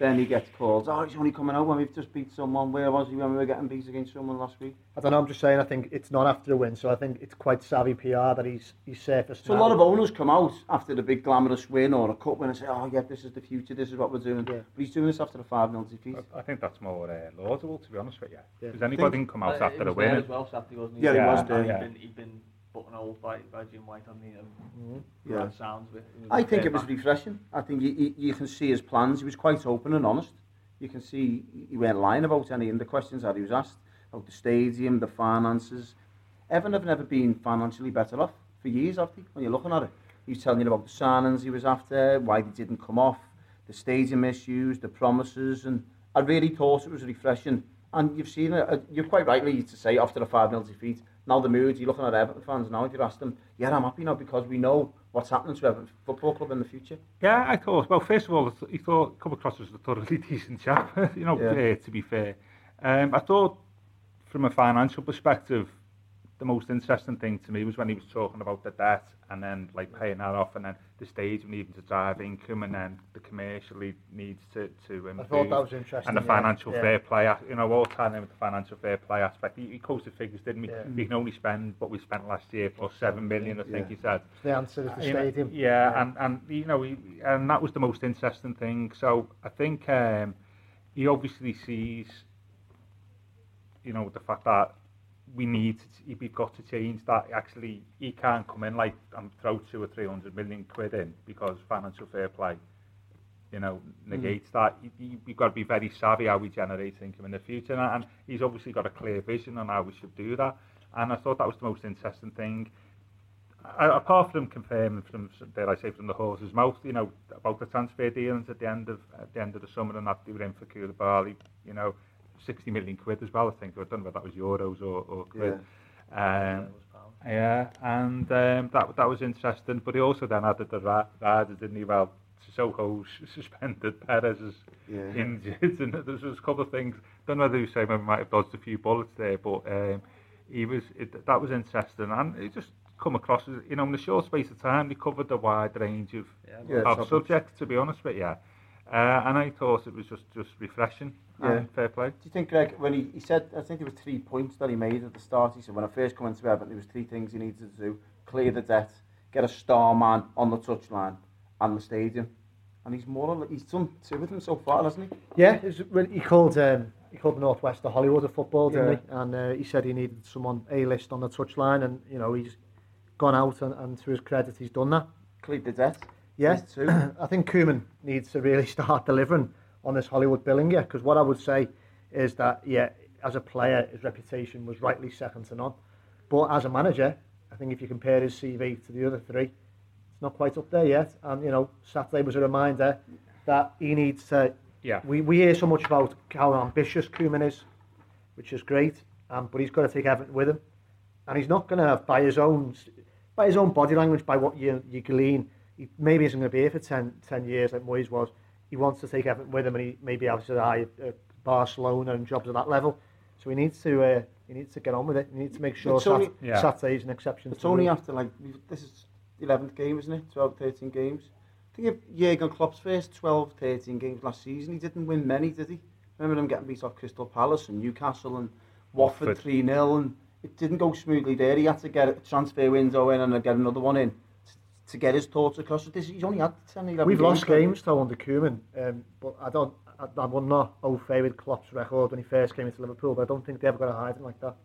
then he gets called. Oh, he's only coming out when we've just beat someone. Where was he when we were getting beat against someone last week? I don't know. I'm just saying. I think it's not after the win, so I think it's quite savvy PR that he's he's surfaced. So a lot of owners come out after the big glamorous win or a cup win and say, "Oh, yeah, this is the future. This is what we're doing." Yeah. But he's doing this after the five 0 defeat. I, I think that's more uh, laudable, to be honest with you. Yeah. Because anybody Think- can come out Uh, after he the win. as well Saturday, wasn't he? Yeah, he was And there, He'd yeah. been, he'd been buttonholed by, by Jim White on the um, Yeah. yeah. sounds it. I think it was back. refreshing. I think you, you, you can see his plans. He was quite open and honest. You can see he weren't lying about any of the questions that he was asked about the stadium, the finances. Everton have never been financially better off for years, have they? When you're looking at it, he was telling you about the signings he was after, why they didn't come off, the stadium issues, the promises, and I really thought it was refreshing. And you've seen it. uh, You're quite rightly to say after the five 0 defeat. Now the mood. You're looking at Everton fans now. If you ask them, yeah, I'm happy now because we know what's happening to Everton Football Club in the future? Yeah, I thought. Well, first of all, he thought come across as a thoroughly decent chap. you know, Yeah. uh, to be fair, um, I thought from a financial perspective, the most interesting thing to me was when he was talking about the debt and then like paying that off, and then the stage needing to drive income, and then the commercially needs to to improve. I thought that was interesting. and the yeah, financial yeah. fair play, you know, all tying in with the financial fair play aspect. He, he quoted figures, didn't we? Yeah. We can only spend what we spent last year, plus seven million, I think Yeah. he said. The answer is the You know, stadium. Yeah, and and you know, he, and that was the most interesting thing. So I think um, he obviously sees, you know, the fact that we need, to, we've got to change that. Actually, he can't come in like and throw two or three hundred million quid in because financial fair play, you know, mm-hmm. negates that. He, he, we've got to be very savvy how we generate income in the future, and, and he's obviously got a clear vision on how we should do that. And I thought that was the most interesting thing a- apart from confirming from dare I say from the horse's mouth, you know, about the transfer dealings at the end of at the end of the summer and that they were in for Koulibaly, you know, sixty million quid as well. I think I don't know if that was euros or, or quid. Um, yeah, and um, that that was interesting. But he also then added the ra- riders, didn't he? Well, Sissoko's suspended, Perez is Yeah. injured, and there's was a couple of things. Don't know whether you say maybe might have dodged a few bullets there, but um, he was it, that was interesting, and it just come across as you know in a short space of time he covered a wide range of Yeah, of subjects. To be honest with you, uh, and I thought it was just just refreshing. Yeah. and fair play. Do you think, Greg, when he, he said, I think there was three points that he made at the start. He said, when I first come into Everton, there was three things he needed to do. Clear the debt, get a star man on the touchline and the stadium. And he's more or less, he's done two of them so far, hasn't he? Yeah, it's, when he called um, he called the Northwest the Hollywood of football, didn't Yeah. he? And uh, he said he needed someone A list on the touchline, and you know he's gone out and, and to his credit he's done that. Cleared the debt. Yeah, I think Koeman needs to really start delivering on this Hollywood billing, yeah. Because what I would say is that yeah, as a player, his reputation was rightly second to none. But as a manager, I think if you compare his CV to the other three, it's not quite up there yet. And you know, Saturday was a reminder that he needs to. Yeah. We we hear so much about how ambitious Koeman is, which is great. Um, but he's got to take Everton with him, and he's not going to have by his own by his own body language, by what you you glean. He maybe isn't going to be here for 10, 10 years like Moyes was. He wants to take Everton with him, and he maybe has his eye at at Barcelona and jobs at that level. So he needs to uh, he needs to get on with it. He needs to make sure It's only- Sat- Yeah. Saturday is an exception. It's to only after, like, this is the 11th game, isn't it? 12, 13 games. I think if Jurgen Klopp's first 12, 13 games last season, he didn't win many, did he? Remember him getting beat off Crystal Palace and Newcastle and Watford Watford. 3 0, and it didn't go smoothly there. He had to get a transfer window in and get another one in to get his thoughts across. This, he's only had 10, 11 We've games, lost games though under Koeman, um, but I don't. I, I will not au fait with Klopp's record when he first came into Liverpool, but I don't think they ever got a hiding like that.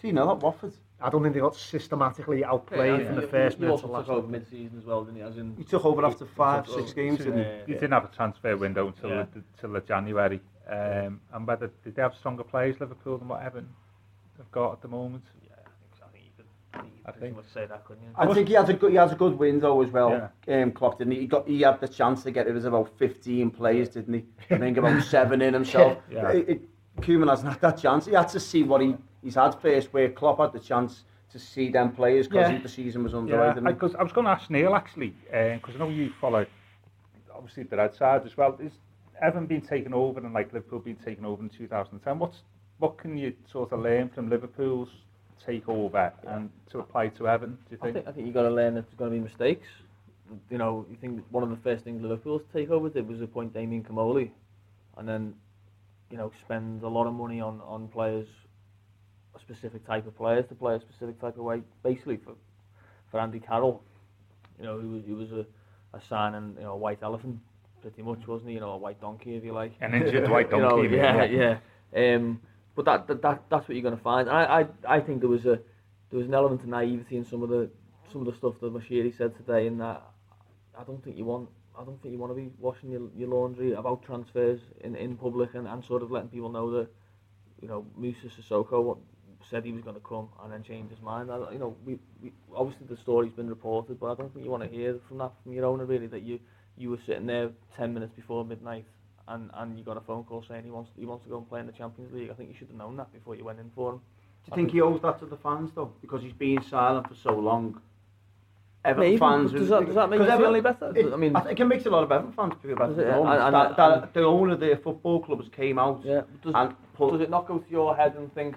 See, no, that Watford. I don't think they got systematically outplayed yeah, yeah, from the first first minute to last. He took over mid-season as well, didn't he? As in, he took over after five, six games, didn't he? He didn't have a transfer window until, yeah. the, till the January. Um, and whether did they have stronger players, Liverpool, than what Everton have got at the moment? I think you I could pretty think- much say that, couldn't you? I think he has a good he has a good window as well. Yeah. Um, Klopp didn't he? He got he had the chance to get it was about fifteen players, didn't he? I think about seven in himself. Yeah. It, it, Koeman hasn't had that chance. He had to see what he he's had first. Where Klopp had the chance to see them players because Yeah. the season was underway. Yeah, because I, was going to ask Neil actually, because I know you follow obviously the red side as well. Is Everton been taken over and like Liverpool been taken over in 2010? What's what can you sort of learn from Liverpool's takeover and to apply to Everton? Do you I think? think I think you got to learn that there's going to be mistakes. You know, you think one of the first things Liverpool's takeover did was appoint Damien Comolli, and then, you know, spend a lot of money on on players, a specific type of players to play a specific type of way. Basically, for for Andy Carroll, you know, he was he was a a and you know, a white elephant, pretty much, wasn't he? You know, a white donkey, if you like. An injured white You know, donkey. yeah, yeah. Um, but that, that that that's what you're going to find. And I, I I think there was a there was an element of naivety in some of the some of the stuff that Moshiri said today. In that, I don't think you want I don't think you want to be washing your, your laundry about transfers in, in public and, and sort of letting people know that you know Musa Sissoko what, said he was going to come and then change his mind. I, you know, we, we obviously the story's been reported, but I don't think you want to hear from that from your owner really that you you were sitting there ten minutes before midnight and, and you got a phone call saying he wants he wants to go and play in the Champions League. I think you should have known that before you went in for him. Do you think he owes that to the fans though? Because he's been silent for so long. Everton Maybe. fans. Does that- does that make you 'cause feel any better? It, I mean- I think it makes a lot of Everton fans feel better. Does it? at the moment. And- and- that, that and- the owner of the football clubs came out Yeah. Does, and put. does it not go to your head and think,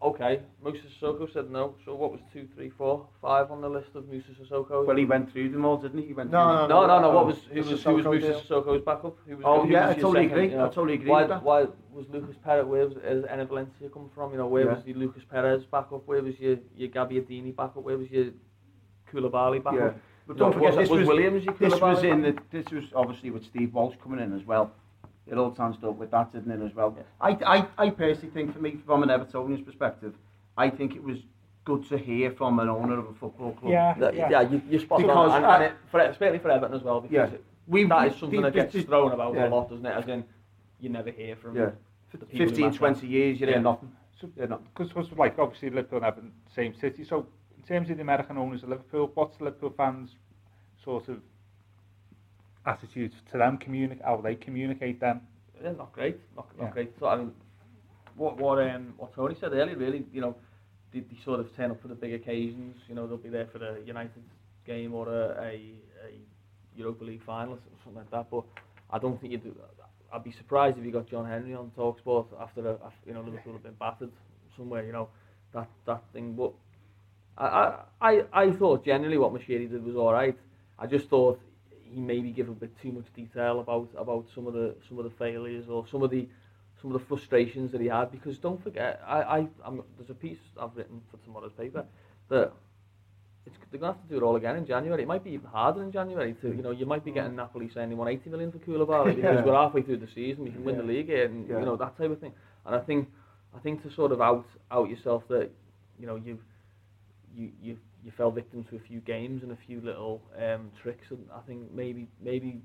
okay, Musa Sissoko said no, so what was two, three, four, five on the list of Musa Sissoko? Well, he went through them all, didn't he? he went No, through no, no, no. Uh, What was the who was who was Musa. Sissoko's backup? Who was, Oh, who yeah, was I totally second, agree. you know? I totally agree Why, with that. why was Lucas Perez? Where was is Enner Valencia come from? You know, where Yeah. was the Lucas Perez backup? Where was your your Gabbiadini backup? Where was your Koulibaly backup? Yeah. But don't forget, was, this was was, Williams this was in the, this was obviously with Steve Walsh coming in as well. It all chanced up with that, didn't it, as well? Yeah. I, I, I personally think, for me, from an Evertonian's perspective, I think it was good to hear from an owner of a football club. Yeah, That- yeah. yeah, you, you're spot Because on, and, I- and it, for, especially for Everton as well, because Yeah. it, We, that is something the- that gets the- thrown about yeah. a lot, doesn't it? As in, you never hear from Yeah. the 15, matter. 20 years, you're Yeah. in nothing. So, You're not. because like obviously Liverpool and Everton, same city. So in terms of the American owners of Liverpool, what's the Liverpool fans' sort of attitude to them? Communicate how they communicate them. Yeah, not great, not, not Yeah. great. So I mean, what what um what Tony said earlier, really, you know, they, they sort of turn up for the big occasions. You know, they'll be there for the United game or a, a, a Europa League final or something like that. But I don't think you do. I'd be surprised if you got John Henry on Talksport after, a, after you know Liverpool have been battered somewhere. You know, that that thing. But I I I, thought generally what Moshiri did was all right. I just thought he maybe give a bit too much detail about about some of the some of the failures or some of the some of the frustrations that he had because don't forget I I I'm, there's a piece I've written for tomorrow's paper that it's, they're gonna have to do it all again in January. It might be even harder in January to you know you might be getting mm. Napoli saying they want 80 million for Koulibaly because Yeah. we're halfway through the season we can win the league and Yeah. you know that type of thing. And I think I think to sort of out out yourself that you know you you you you fell victim to a few games and a few little um, tricks, and I think maybe maybe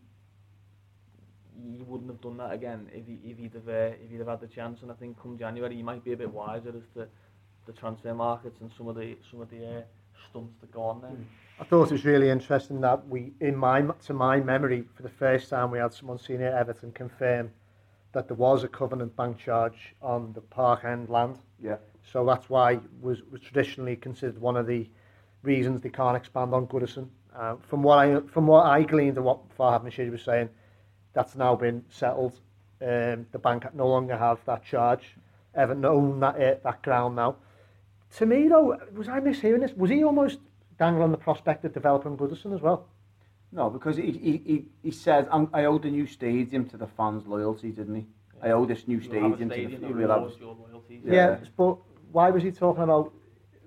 you wouldn't have done that again if he if he'd have uh, if he'd have had the chance. And I think come January you might be a bit wiser as to the transfer markets and some of the some of the uh, stunts that go on there. I thought it was really interesting that we, in my to my memory, for the first time we had someone senior at Everton confirm that there was a covenant bank charge on the Park End land. Yeah. So that's why was was traditionally considered one of the reasons they can't expand on Goodison. Uh, from what I from what I gleaned and what Farhad Moshiri was saying, that's now been settled. Um, the bank no longer have that charge. Everton own that uh, that ground now. To me though, was I mishearing this? Was he almost dangling the prospect of developing Goodison as well? No, because he, he, he, he said, I'm, I owe the new stadium to the fans' loyalty, didn't he? I owe this new You'll have a stadium, stadium to that the we'll have- rewards your loyalties. Yeah. Yeah. but why was he talking about?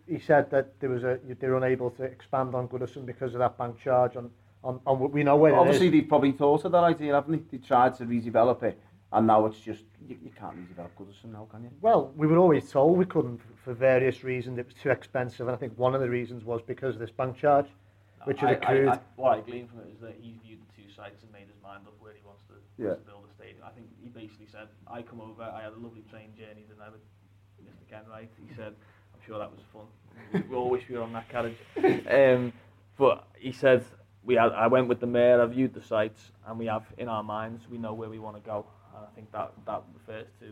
He said that there was a they were unable to expand on Goodison because of that bank charge on on, on we know where Obviously, it is. they probably thought of that idea, haven't they? They tried to redevelop it, and now it's just, you, you can't redevelop Goodison now, can you? Well, we were always told we couldn't for various reasons. It was too expensive, and I think one of the reasons was because of this bank charge, which had I, accrued. I, I, what I glean from it is that he's viewed the two sites and made his mind up where he wants to, Yeah. to build a stadium. I think he basically said, I come over, I had a lovely train journey the night with Mr. Kenwright. He said, I'm sure that was fun. We, we all wish we were on that carriage. Um, but he said, we had, I went with the mayor, I viewed the sites, and we have in our minds, we know where we want to go. And I think that, that refers to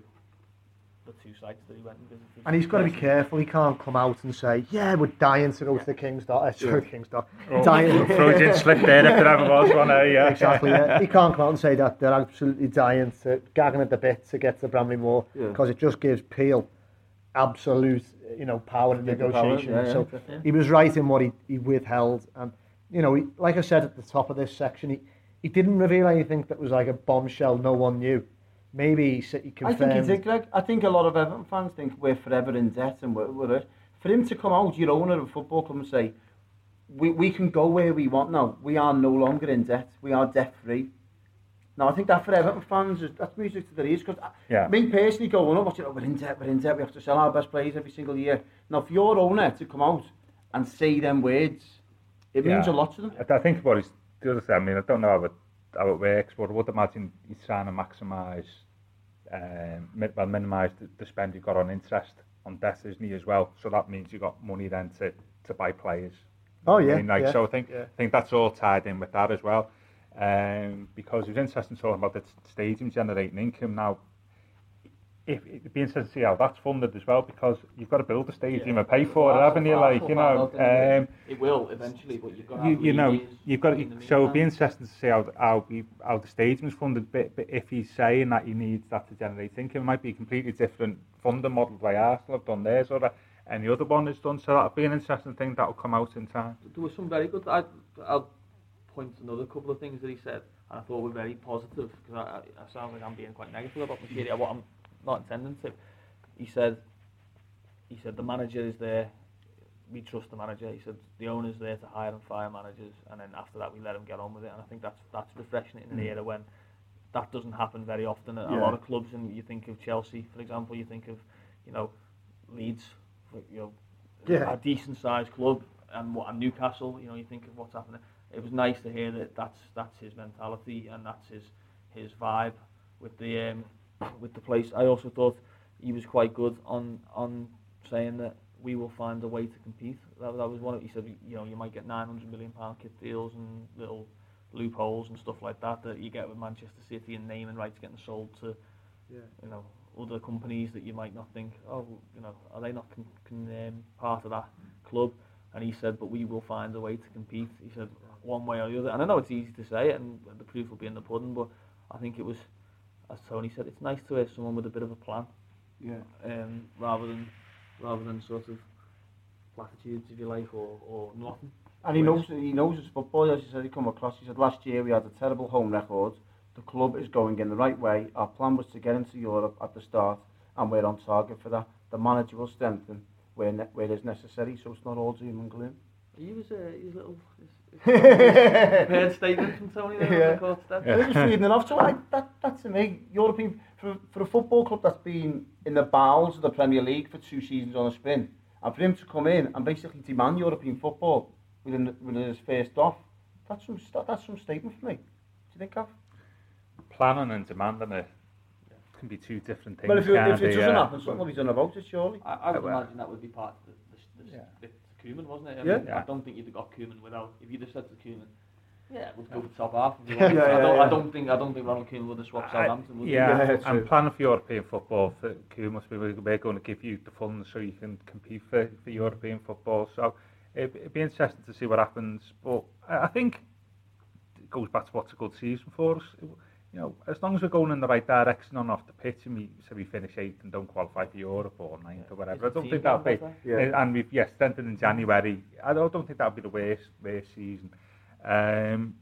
the two sites that he went and visited. and he's got to be careful. He can't come out and say, "Yeah, we're dying to go to the King's Dock." Uh, sorry, King's Dock. Dying. Freudian slip there if there ever was one. Uh, yeah. exactly. Yeah. He can't come out and say that they're absolutely dying to gagging at the bit to get to Bramley-Moore Yeah. because it just gives Peel absolute, you know, power in Big power, negotiation. yeah, yeah, so exactly. he was right in what he, he withheld, and you know, he, like I said at the top of this section, he he didn't reveal anything that was like a bombshell no one knew. Maybe he, said- he I think he did, Greg. I think a lot of Everton fans think we're forever in debt and we're, we're it. For him to come out, your owner of a football club, and say, we, we can go where we want now. We are no longer in debt. We are debt free. Now, I think that for Everton fans, is, that's music to their ears. Because Yeah. me personally going, oh, you know, we're in debt, we're in debt, we have to sell our best players every single year. Now, for your owner to come out and say them words, it means a lot to them. I, I think what he's the other thing. I mean, I don't know how it, how it works, but I would imagine he's trying to maximise, um, well, minimise the, the spend you've got on interest on debt, isn't he, as well? So that means you've got money then to, to buy players. Oh, yeah. I yeah, mean, like, yeah, so I think yeah. I think that's all tied in with that as well. Um, because it was interesting talking about the t- stadium generating income. Now, if it'd be interesting to see how that's funded as well because you've got to build a stadium Yeah. and pay for it, haven't you? Like you know, um, It will eventually, but you've got to you, have you know, you've got to, so it'd be interesting to see how how, we, how the stadium's funded. But, but if he's saying that he needs that to generate income, it might be a completely different funding model the way Arsenal have done theirs or any other one has done. So that'll be an interesting thing that'll come out in time. there was some very good. I, I'll point to another couple of things that he said, and I thought were very positive because I, I, I sound like I'm being quite negative about Machiria, what I'm not intending to. He said, he said the manager is there. We trust the manager. He said the owner's there to hire and fire managers, and then after that we let him get on with it. And I think that's that's refreshing in an mm. era when that doesn't happen very often at a lot of clubs. And you think of Chelsea, for example. You think of, you know, Leeds, you know, Yeah. a decent sized club, and what and Newcastle. You know, you think of what's happening. It was nice to hear that that's that's his mentality and that's his his vibe with the um, with the place. I also thought he was quite good on on saying that we will find a way to compete. That, that was one. Of, he said, you know, you might get 900 million pound kit deals and little loopholes and stuff like that that you get with Manchester City and naming rights getting sold to, Yeah. you know, other companies that you might not think, oh, you know, are they not con- con- um, part of that club? And he said, but we will find a way to compete. He said, one way or the other. And I know it's easy to say it, and the proof will be in the pudding. But I think it was, as Tony said, it's nice to have someone with a bit of a plan, Yeah. um, rather than, rather than sort of platitudes, if you like, or, or nothing. And he knows he knows his football. As he said, he come across. He said last year we had a terrible home record. The club is going in the right way. Our plan was to get into Europe at the start, and we're on target for that. The manager will strengthen where ne- where is necessary, so it's not all doom and gloom. He was uh, his little his, his prepared statement from Tony there yeah. on the court steps. Yeah. Just reading it off, so I, that, that's to me, European, for, for a football club that's been in the bowels of the Premier League for two seasons on a spin, and for him to come in and basically demand European football within, within his first off, that's some, that's some statement for me. Do you think, Gav? Planning and demanding it eh? can be two different things. Well, if, it, if it doesn't yeah. happen, something will be done about it, surely. I, I would well. imagine that would be part of the, the, the, yeah. the Cumin, wasn't it? I, yeah. Mean, yeah. I don't think you'd have got Cumin without. If you'd have said to Cumin, yeah, we'll go with top half. yeah, yeah, I, don't, yeah. I don't think I don't think Ronald Koeman would have swapped Southampton. Would yeah, yeah and planning for European football, for Koeman must be they're going to give you the funds so you can compete for, for European football. So it, it'd be interesting to see what happens. But I, I think it goes back to what's a good season for us. It, You know, as long as we're going in the right direction on off the pitch, and we so we finish eighth and don't qualify for Europe or ninth or whatever, I don't think that'll be. Yeah. And we've yeah strengthened in January. I don't, don't think that'll be the worst worst season. Um,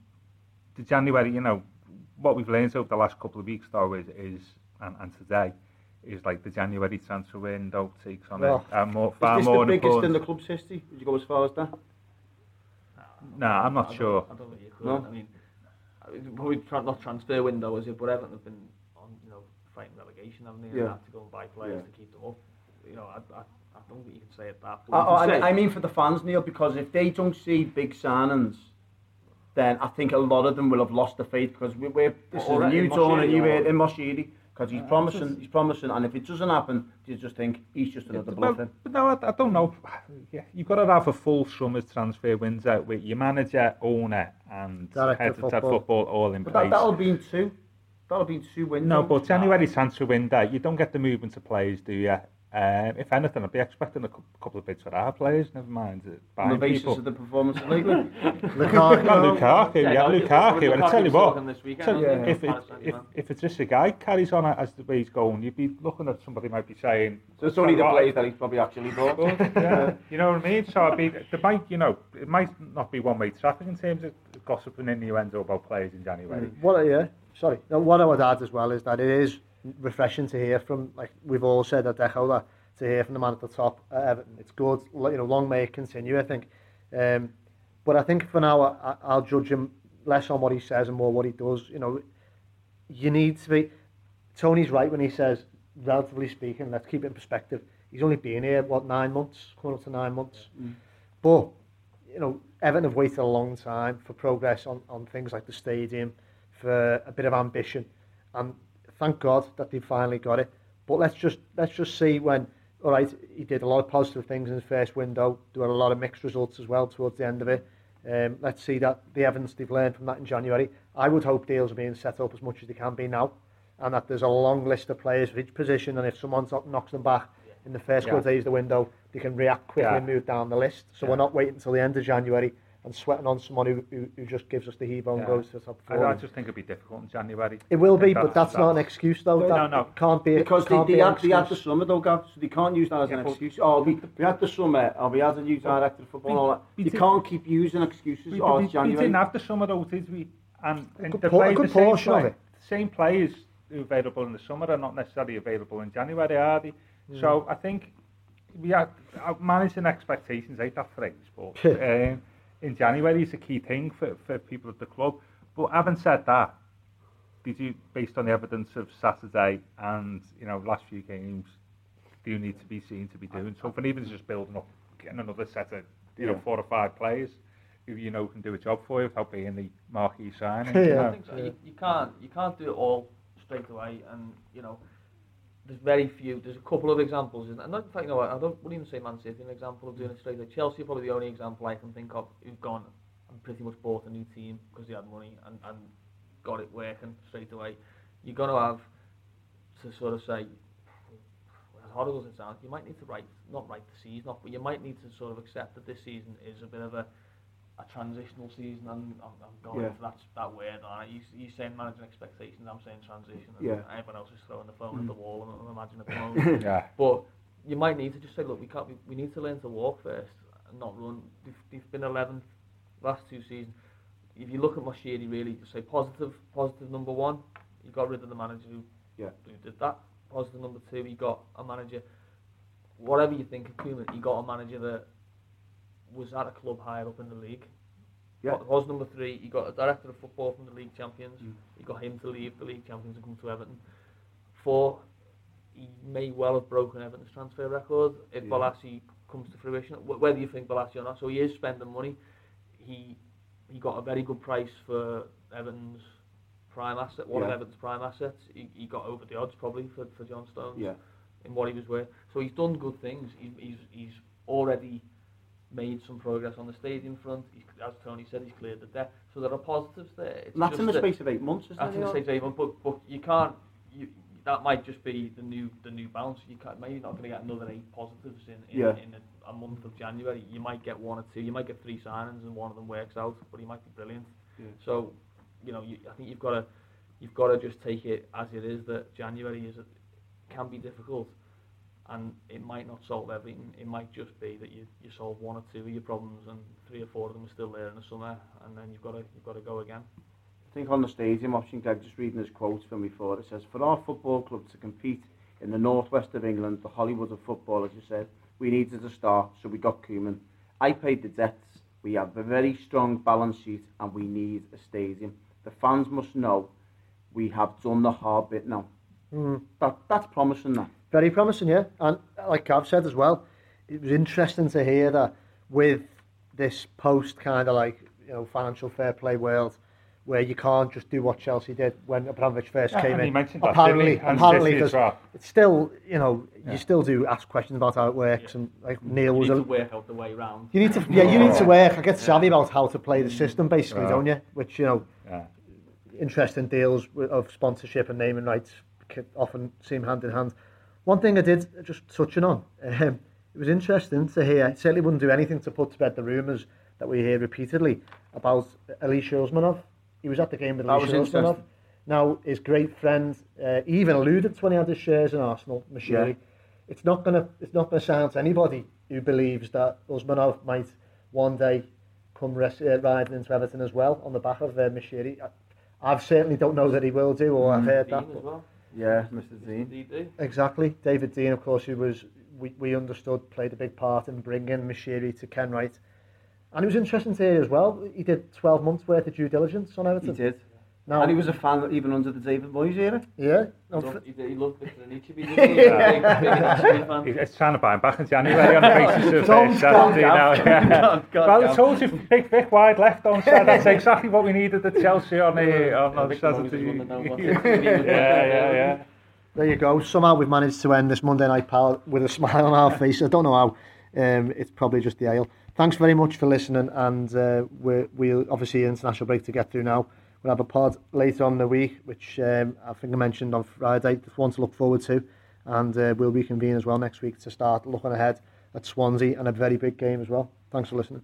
the January, you know, what we've learned over the last couple of weeks though is, is and, and today is like the January transfer window takes on Well, a, a more far is this more the biggest in the club's history? Would you go as far as that? No, I'm not I don't- sure. I don't think you could. No? I mean, probably tra- not transfer window as it, but Everton have been on, you know, fighting relegation, haven't they? And Yeah. have to go and buy players Yeah. to keep them up. You know, I, I, I don't think you can say it that. But I, you can I, say, I mean for the fans, Neil, because if they don't see big signings, then I think a lot of them will have lost the faith because we, we're this is a Already new dawn and Moshiri you or- in Moshiri because he's Uh, promising, just- he's promising, and if it doesn't happen, you just think he's just another Well, but no, I, I don't know. Yeah, you've got to have a full summer's transfer window with your manager, owner, and Director head of football. football all in But place. that, that'll be in two. That'll be in two windows. No, but January transfer window, you don't get the movement of players, do you? Um, if anything, I'd be expecting a couple of bids for our players, never mind uh, on the basis people. of the performances lately. Lukaku. Not Lukaku, yeah, no, Lukaku, and I tell you what, This weekend, tell you, if, it, if, if it's just a guy carries on as the way he's going, you'd be looking at somebody might be saying, so it's only the Right. players that he's probably actually bought. yeah, you know what I mean? So I'd be, there might, you know, it might not be one-way traffic in terms of gossiping innuendo about players in January. What? I- Yeah, sorry. No, what I would add as well is that it is refreshing to hear from, like we've all said at Deco, that to hear from the man at the top at Everton. It's good. You know, long may it continue. I think. Um, but I think for now, I, I'll judge him less on what he says and more what he does. You know, you need to be. Tony's right when he says, relatively speaking, let's keep it in perspective. He's only been here what nine months, coming up to nine months. But you know, Everton have waited a long time for progress on, on things like the stadium, for a bit of ambition, and thank God that they finally got it. But let's just let's just see when. All right, he did a lot of positive things in his first window. There were a lot of mixed results as well towards the end of it. Um, let's see that the evidence they've learned from that in January. I would hope deals are being set up as much as they can be now, and that there's a long list of players for each position, and if someone knocks them back in the first Yeah. couple of days of the window, they can react quickly Yeah. and move down the list. So we're not waiting until the end of January and sweating on someone who, who, who just gives us the heave and Yeah. goes to the top I, four. I just think it'd be difficult in January. it will I think be, but that's not an excuse though. No, that no. can't be. Because they, can't they, be an had, they had the summer though, Gav, so they can't use that as Yeah, an but- excuse. Oh, we, we had the summer, or we had a new director of football and all that. we You did- can't keep using excuses. We, oh, we, it's we January. didn't have the summer though, did we? And, and good they a good the same portion of play- it. The same players who are available in the summer are not necessarily available in January, are they? Mm. So I think we had uh, managing expectations, ain't that phrase, but um, in January is a key thing for, for people at the club. But having said that, did you, based on the evidence of Saturday and you know last few games, do you need to be seen to be doing something? Even just building up, getting another set of you know Yeah. four or five players who you know can do a job for you without being the marquee signing. Yeah. you I know? think so. You, you can't you can't do it all straight away, and you know, there's very few. There's a couple of examples, and in fact, you know what? I don't wouldn't even say Man City an example of doing mm. it straight away. Chelsea are probably the only example I can think of who've gone and pretty much bought a new team because they had money and, and got it working straight away. You're going to have to sort of say, as horrible as it sounds, you might need to write, not write the season off, but you might need to sort of accept that this season is a bit of a a transitional season, and I'm, I'm going Yeah. for that, that word. And you, you saying managing expectations, I'm saying transition, and Yeah. everyone else is throwing the phone at the mm. wall, and I'm imagining at the moment. Yeah. but you might need to just say, look, we can't, we, we need to learn to walk first and not run. They've, they've been 11th last two seasons. If you look at Moshiri, really, you say positive, positive number one, you got rid of the manager who, Yeah. who did that. Positive number two, you got a manager. Whatever you think of Koeman, you got a manager that was at a club higher up in the league. Yeah. Was number three, He got a director of football from the league champions. Mm. You got him to leave the league champions and come to Everton. Four, he may well have broken Everton's transfer record if Yeah. Bolasie comes to fruition. Whether you think Bolasie or not, so he is spending money. He he got a very good price for Everton's prime asset, one of Yeah. Everton's prime assets. He, he got over the odds probably for, for John Stones Yeah. in what he was worth. So he's done good things. He's he's, he's already made some progress on the stadium front. He's, as Tony said, he's cleared the debt. So there are positives there. It's that's in the space of eight months, isn't that's it? in the Leon? stage even, but but you can't. You, that might just be the new the new bounce. You can't maybe not going to get another eight positives in in, Yeah. in a, a month of January. You might get one or two. You might get three signings and one of them works out, but he might be brilliant. Yeah. So, you know, you, I think you've got to you've got to just take it as it is that January is a, can be difficult, and it might not solve everything. It might just be that you, you solve one or two of your problems, and three or four of them are still there in the summer, and then you've got to you've got to go again. I think on the stadium option, Greg, just reading his quote from before, it says, For our football club to compete in the northwest of England, the Hollywood of football, as you said, we needed a start, so we got Koeman. I paid the debts, we have a very strong balance sheet, and we need a stadium. The fans must know we have done the hard bit now. Mm. That, that's promising, that. Very promising, yeah. And uh, like Gav said as well, it was interesting to hear that with this post kind of like you know financial fair play world, where you can't just do what Chelsea did when Abramovich first Yeah, came and in. he mentioned that, apparently. And apparently, because well. it's still you know Yeah. you still do ask questions about how it works, Yeah. and like You Neil was need a, to work out the way round. you need to yeah you need to work. I get savvy about how to play the system basically, Yeah. don't you? Which you know Yeah. interesting deals of sponsorship and naming rights c- often seem hand in hand. One thing I did just touching on, um, it was interesting to hear. I certainly wouldn't do anything to put to bed the rumours that we hear repeatedly about Alisher Usmanov. He was at the game with Alisher Usmanov. Now his great friend uh, even alluded to when he had his shares in Arsenal, Moshiri. Yeah. It's not gonna it's not gonna sound to anybody who believes that Usmanov might one day come uh, riding into Everton as well on the back of uh, Moshiri. I, I certainly don't know that he will do, or I've heard Dean that. but- well. Yeah, Mr. Dean. DD. Exactly. David Dean, of course, who was we, we understood played a big part in bringing Moshiri to Kenwright. And it was interesting to hear as well. He did 12 months worth of due diligence on Everton. He did. Now, And he was a fan even under the David Moyes era. yeah. He loved, he, did- he loved Victor Anichebe, didn't he? Yeah. Big, big Anichebe fan. He's he's trying to buy him back in January on the basis of Don't uh, Saturday go, now. Yeah. God, God, well, I Gav. told you, Big Vic wide left on Saturday. That's exactly what we needed at Chelsea on, uh, on, Yeah, on Victor Moses Saturday. wouldn't have known what yeah, yeah, yeah. There you go. Somehow we've managed to end this Monday night pal with a smile on our face. I don't know how. Um, it's probably just the ale. Thanks very much for listening, and uh, we're, we'll obviously international break to get through now. We'll have a pod later on in the week, which um, I think I mentioned on Friday. Just one to look forward to, and uh, we'll reconvene as well next week to start looking ahead at Swansea and a very big game as well. Thanks for listening.